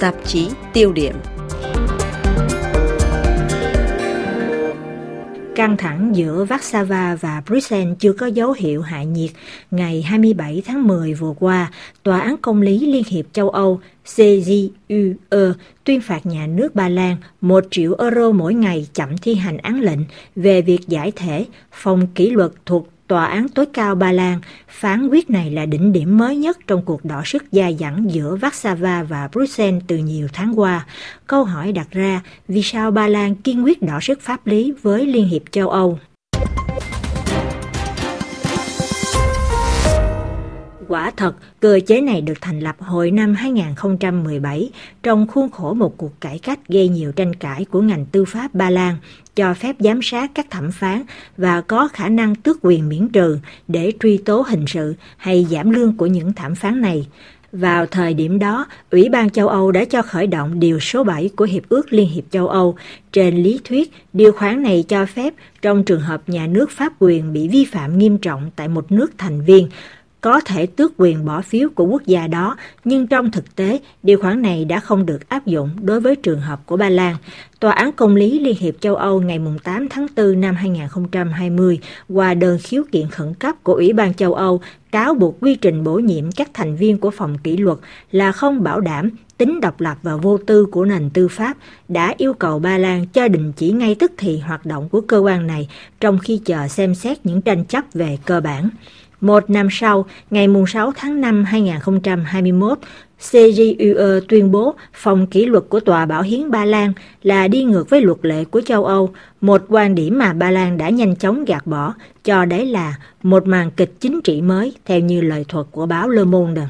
tạp chí tiêu điểm. Căng thẳng giữa Warsaw và Bruxelles chưa có dấu hiệu hạ nhiệt. Ngày 27 tháng 10 vừa qua, Tòa án Công lý Liên hiệp châu Âu CJUE tuyên phạt nhà nước Ba Lan 1 triệu euro mỗi ngày chậm thi hành án lệnh về việc giải thể phòng kỷ luật thuộc Tòa án tối cao Ba Lan phán quyết này là đỉnh điểm mới nhất trong cuộc đọ sức dai dẳng giữa Warsaw và Bruxelles từ nhiều tháng qua. Câu hỏi đặt ra, vì sao Ba Lan kiên quyết đọ sức pháp lý với Liên hiệp châu Âu? Quả thật, cơ chế này được thành lập hồi năm 2017 trong khuôn khổ một cuộc cải cách gây nhiều tranh cãi của ngành tư pháp Ba Lan, cho phép giám sát các thẩm phán và có khả năng tước quyền miễn trừ để truy tố hình sự hay giảm lương của những thẩm phán này. Vào thời điểm đó, Ủy ban châu Âu đã cho khởi động điều số 7 của Hiệp ước Liên hiệp châu Âu. Trên lý thuyết, điều khoản này cho phép trong trường hợp nhà nước pháp quyền bị vi phạm nghiêm trọng tại một nước thành viên, có thể tước quyền bỏ phiếu của quốc gia đó, nhưng trong thực tế, điều khoản này đã không được áp dụng đối với trường hợp của Ba Lan. Tòa án Công lý Liên hiệp châu Âu ngày 8 tháng 4 năm 2020 qua đơn khiếu kiện khẩn cấp của Ủy ban châu Âu cáo buộc quy trình bổ nhiệm các thành viên của phòng kỷ luật là không bảo đảm tính độc lập và vô tư của nền tư pháp đã yêu cầu Ba Lan cho đình chỉ ngay tức thì hoạt động của cơ quan này trong khi chờ xem xét những tranh chấp về cơ bản. Một năm sau, ngày 6 tháng 5 2021, CJUE tuyên bố phòng kỷ luật của Tòa Bảo hiến Ba Lan là đi ngược với luật lệ của châu Âu, một quan điểm mà Ba Lan đã nhanh chóng gạt bỏ, cho đấy là một màn kịch chính trị mới theo như lời thuật của báo Le Monde.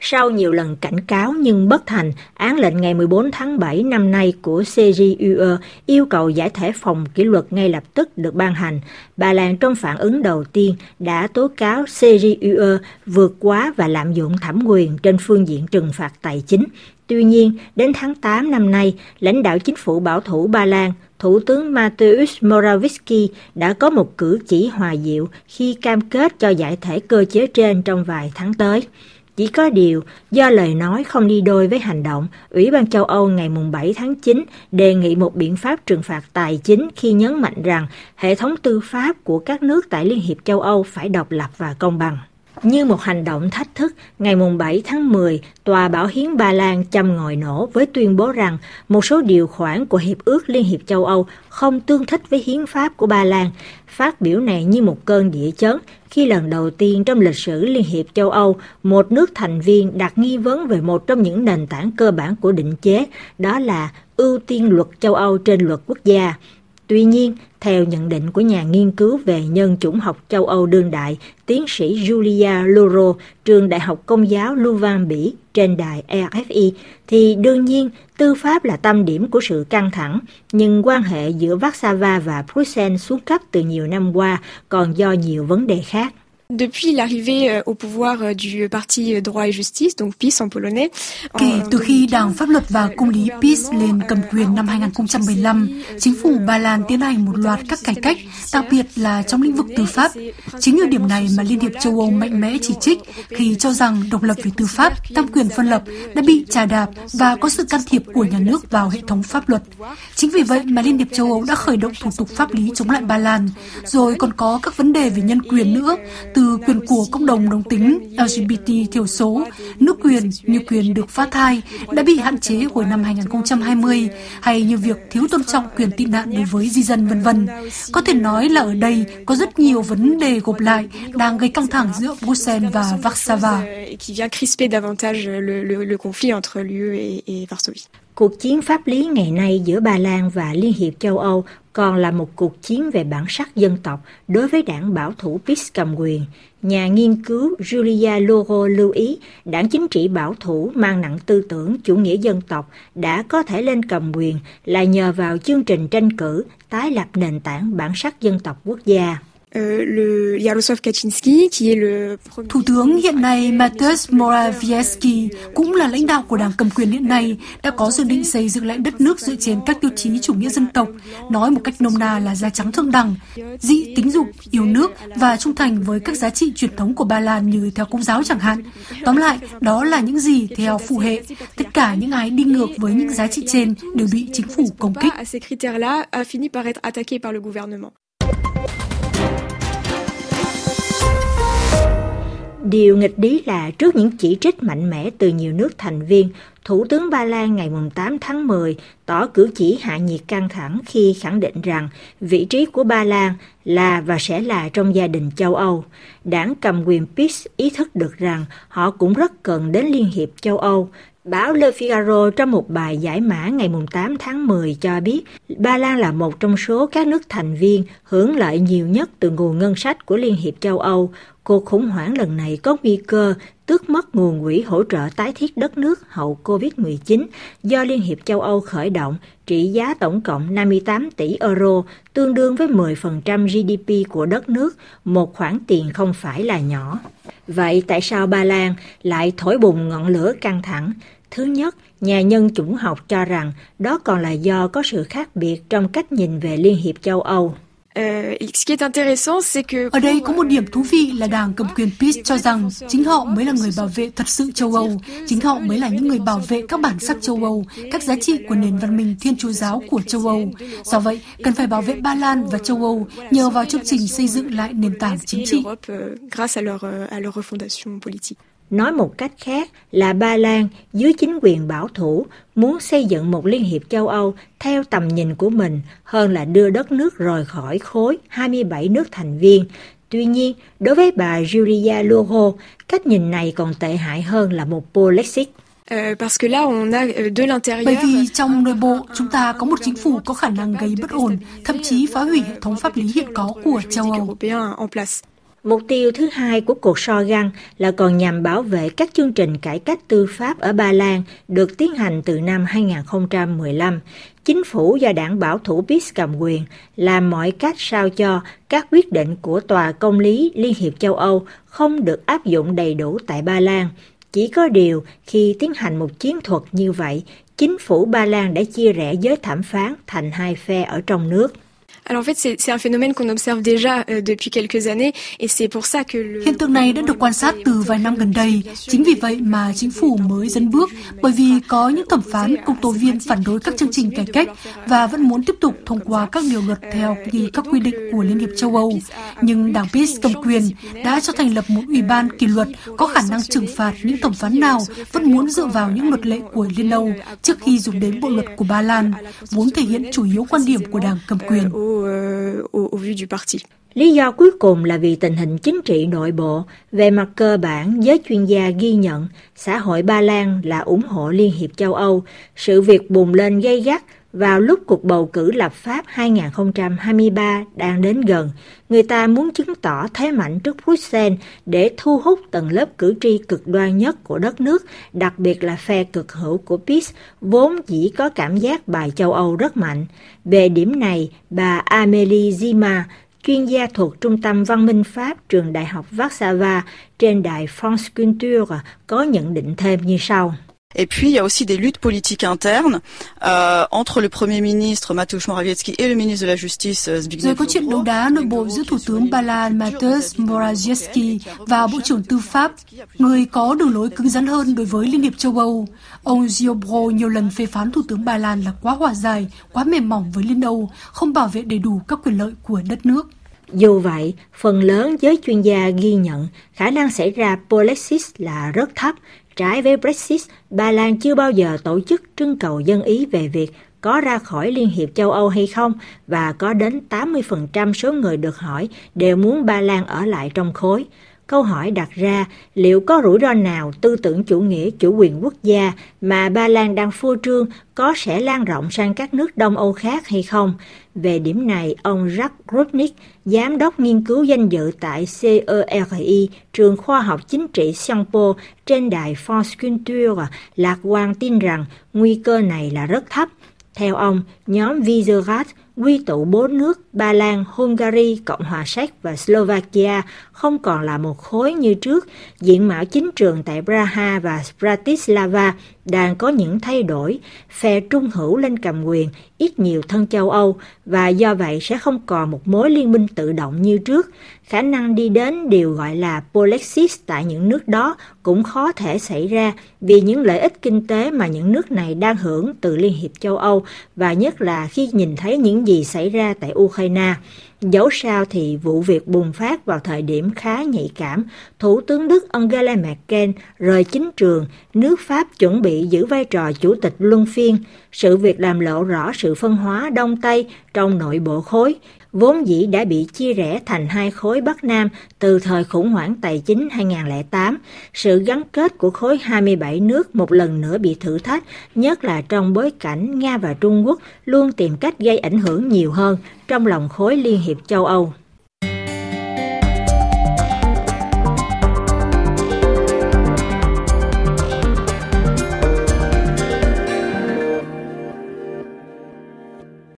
Sau nhiều lần cảnh cáo nhưng bất thành, án lệnh ngày 14 tháng 7 năm nay của CJUE yêu cầu giải thể phòng kỷ luật ngay lập tức được ban hành. Bà Lan trong phản ứng đầu tiên đã tố cáo CJUE vượt quá và lạm dụng thẩm quyền trên phương diện trừng phạt tài chính. Tuy nhiên, đến tháng 8 năm nay, lãnh đạo chính phủ bảo thủ Ba Lan Thủ tướng Mateusz Morawiecki đã có một cử chỉ hòa dịu khi cam kết cho giải thể cơ chế trên trong vài tháng tới. Chỉ có điều, do lời nói không đi đôi với hành động, Ủy ban châu Âu ngày 7 tháng 9 đề nghị một biện pháp trừng phạt tài chính khi nhấn mạnh rằng hệ thống tư pháp của các nước tại Liên hiệp châu Âu phải độc lập và công bằng. Như một hành động thách thức, ngày 7 tháng 10, Tòa Bảo hiến Ba Lan châm ngòi nổ với tuyên bố rằng một số điều khoản của Hiệp ước Liên hiệp châu Âu không tương thích với hiến pháp của Ba Lan. Phát biểu này như một cơn địa chấn khi lần đầu tiên trong lịch sử Liên hiệp châu Âu, một nước thành viên đặt nghi vấn về một trong những nền tảng cơ bản của định chế, đó là ưu tiên luật châu Âu trên luật quốc gia. Tuy nhiên, theo nhận định của nhà nghiên cứu về nhân chủng học châu Âu đương đại, tiến sĩ Julia Loro, trường Đại học Công giáo Louvain, Bỉ, trên đài RFI, thì đương nhiên tư pháp là tâm điểm của sự căng thẳng, nhưng quan hệ giữa Warsaw và Bruxelles xuống cấp từ nhiều năm qua còn do nhiều vấn đề khác. Depuis l'arrivée euh, au pouvoir euh, du parti Droit et Justice, donc PiS en polonais. Kể từ khi Đảng Pháp luật và Công lý PiS lên cầm quyền năm 2015, chính phủ Ba Lan tiến hành một loạt các cải cách, đặc biệt là trong lĩnh vực tư pháp. Chính ở điểm này mà Liên hiệp châu Âu mạnh mẽ chỉ trích khi cho rằng độc lập về tư pháp, tam quyền phân lập đã bị trà đạp và có sự can thiệp của nhà nước vào hệ thống pháp luật. Chính vì vậy mà Liên hiệp châu Âu đã khởi động thủ tục pháp lý chống lại Ba Lan, rồi còn có các vấn đề về nhân quyền nữa, từ quyền của cộng đồng đồng tính LGBT thiểu số, nước quyền như quyền được phá thai đã bị hạn chế hồi năm 2020 hay như việc thiếu tôn trọng quyền tị nạn đối với di dân vân vân. Có thể nói là ở đây có rất nhiều vấn đề gộp lại đang gây căng thẳng giữa Bruxelles và Warsaw. qui vient crisper davantage le, le, le conflit entre l'UE et, et Varsovie. Cuộc chiến pháp lý ngày nay giữa Ba Lan và Liên hiệp châu Âu còn là một cuộc chiến về bản sắc dân tộc đối với đảng bảo thủ PiS cầm quyền. Nhà nghiên cứu Julia Loro lưu ý, đảng chính trị bảo thủ mang nặng tư tưởng, chủ nghĩa dân tộc đã có thể lên cầm quyền là nhờ vào chương trình tranh cử tái lập nền tảng bản sắc dân tộc quốc gia. Thủ tướng hiện nay Mateusz Morawiecki cũng là lãnh đạo của đảng cầm quyền hiện nay đã có dự định xây dựng lại đất nước dựa trên các tiêu chí chủ nghĩa dân tộc, nói một cách nôm na là da trắng thượng đẳng, dị tính dục, yêu nước và trung thành với các giá trị truyền thống của Ba Lan như theo công giáo chẳng hạn. Tóm lại, đó là những gì theo phụ hệ. Tất cả những ai đi ngược với những giá trị trên đều bị chính phủ công kích. Điều nghịch lý là trước những chỉ trích mạnh mẽ từ nhiều nước thành viên, Thủ tướng Ba Lan ngày 8 tháng 10 tỏ cử chỉ hạ nhiệt căng thẳng khi khẳng định rằng vị trí của Ba Lan là và sẽ là trong gia đình châu Âu. Đảng cầm quyền PiS ý thức được rằng họ cũng rất cần đến Liên hiệp châu Âu Báo Le Figaro trong một bài giải mã ngày 8 tháng 10 cho biết Ba Lan là một trong số các nước thành viên hưởng lợi nhiều nhất từ nguồn ngân sách của Liên hiệp châu Âu. Cuộc khủng hoảng lần này có nguy cơ tước mất nguồn quỹ hỗ trợ tái thiết đất nước hậu Covid-19 do Liên hiệp châu Âu khởi động trị giá tổng cộng 58 tỷ euro, tương đương với 10% GDP của đất nước, một khoản tiền không phải là nhỏ. Vậy tại sao Ba Lan lại thổi bùng ngọn lửa căng thẳng? Thứ nhất, nhà nhân chủng học cho rằng đó còn là do có sự khác biệt trong cách nhìn về Liên hiệp châu Âu. Euh, Ở đây có một điểm thú vị là đảng cầm quyền PiS cho rằng chính họ mới là người bảo vệ thật sự châu Âu, chính họ mới là những người bảo vệ các bản sắc châu Âu, các giá trị của nền văn minh thiên chúa giáo của châu Âu. Do vậy, cần phải bảo vệ Ba Lan và châu Âu nhờ vào chương trình xây dựng lại nền tảng chính trị. Nói một cách khác là Ba Lan dưới chính quyền bảo thủ muốn xây dựng một Liên hiệp châu Âu theo tầm nhìn của mình hơn là đưa đất nước rời khỏi khối 27 nước thành viên. Tuy nhiên, đối với bà Julia Luho, cách nhìn này còn tệ hại hơn là một Polexit. Euh, euh, Bởi vì trong nội bộ chúng ta có một chính phủ có khả năng gây bất ổn, thậm chí phá hủy hệ thống pháp lý hiện có của châu Âu. Mục tiêu thứ hai của cuộc so găng là còn nhằm bảo vệ các chương trình cải cách tư pháp ở Ba Lan được tiến hành từ năm 2015. Chính phủ do đảng bảo thủ PiS cầm quyền làm mọi cách sao cho các quyết định của Tòa Công lý Liên hiệp châu Âu không được áp dụng đầy đủ tại Ba Lan. Chỉ có điều khi tiến hành một chiến thuật như vậy, chính phủ Ba Lan đã chia rẽ giới thẩm phán thành hai phe ở trong nước. Alors en fait, c'est un phénomène qu'on observe déjà euh, depuis quelques années et c'est pour ça que le... Hiện tượng này đã được quan sát từ vài năm gần đây. Chính vì vậy mà chính phủ mới dẫn bước bởi vì có những thẩm phán công tố viên phản đối các chương trình cải cách và vẫn muốn tiếp tục thông qua các điều luật theo như các quy định của Liên hiệp châu Âu. Nhưng đảng PiS cầm quyền đã cho thành lập một ủy ban kỷ luật có khả năng trừng phạt những thẩm phán nào vẫn muốn dựa vào những luật lệ của Liên Âu trước khi dùng đến bộ luật của Ba Lan, vốn thể hiện chủ yếu quan điểm của đảng cầm quyền. Euh, au, au vu du parti. Lý do cuối cùng là vì tình hình chính trị nội bộ. Về mặt cơ bản, giới chuyên gia ghi nhận xã hội Ba Lan là ủng hộ Liên hiệp châu Âu. Sự việc bùng lên gây gắt vào lúc cuộc bầu cử lập pháp 2023 đang đến gần, người ta muốn chứng tỏ thế mạnh trước Bruxelles để thu hút tầng lớp cử tri cực đoan nhất của đất nước, đặc biệt là phe cực hữu của PiS, vốn chỉ có cảm giác bài châu Âu rất mạnh. Về điểm này, bà Amélie Zima, chuyên gia thuộc Trung tâm Văn minh Pháp trường Đại học Warsaw trên đài France Culture có nhận định thêm như sau. Et puis, il y a aussi des luttes politiques internes euh, entre le Premier ministre Mateusz Morawiecki et le ministre de la Justice euh, Zbigniew Rồi có chuyện đấu đá nội bộ giữa Thủ tướng Ba Lan Mateusz Morawiecki và Bộ trưởng Tư pháp, người có đường lối cứng rắn hơn đối với Liên hiệp châu Âu. Ông Ziobro nhiều lần phê phán Thủ tướng Ba Lan là quá hòa dài, quá mềm mỏng với Liên Âu, không bảo vệ đầy đủ các quyền lợi của đất nước. Dù vậy, phần lớn giới chuyên gia ghi nhận khả năng xảy ra Polexit là rất thấp Trái với Brexit, Ba Lan chưa bao giờ tổ chức trưng cầu dân ý về việc có ra khỏi Liên hiệp châu Âu hay không và có đến 80% số người được hỏi đều muốn Ba Lan ở lại trong khối. Câu hỏi đặt ra liệu có rủi ro nào tư tưởng chủ nghĩa chủ quyền quốc gia mà Ba Lan đang phô trương có sẽ lan rộng sang các nước Đông Âu khác hay không? Về điểm này, ông Jack Grubnik, giám đốc nghiên cứu danh dự tại CERI, trường khoa học chính trị Xiangpo trên đài France Culture, lạc quan tin rằng nguy cơ này là rất thấp. Theo ông, nhóm Visegrad quy tụ bốn nước Ba Lan, Hungary, Cộng hòa Séc và Slovakia không còn là một khối như trước. Diện mạo chính trường tại Praha và Bratislava đang có những thay đổi, phe trung hữu lên cầm quyền, ít nhiều thân châu Âu và do vậy sẽ không còn một mối liên minh tự động như trước. Khả năng đi đến điều gọi là polexis tại những nước đó cũng khó thể xảy ra vì những lợi ích kinh tế mà những nước này đang hưởng từ Liên hiệp châu Âu và nhất là khi nhìn thấy những gì xảy ra tại Ukraine. Dẫu sao thì vụ việc bùng phát vào thời điểm khá nhạy cảm, Thủ tướng Đức Angela Merkel rời chính trường, nước Pháp chuẩn bị giữ vai trò chủ tịch luân phiên. Sự việc làm lộ rõ sự phân hóa Đông Tây trong nội bộ khối, vốn dĩ đã bị chia rẽ thành hai khối Bắc Nam từ thời khủng hoảng tài chính 2008. Sự gắn kết của khối 27 nước một lần nữa bị thử thách, nhất là trong bối cảnh Nga và Trung Quốc luôn tìm cách gây ảnh hưởng nhiều hơn trong lòng khối Liên hiệp châu Âu.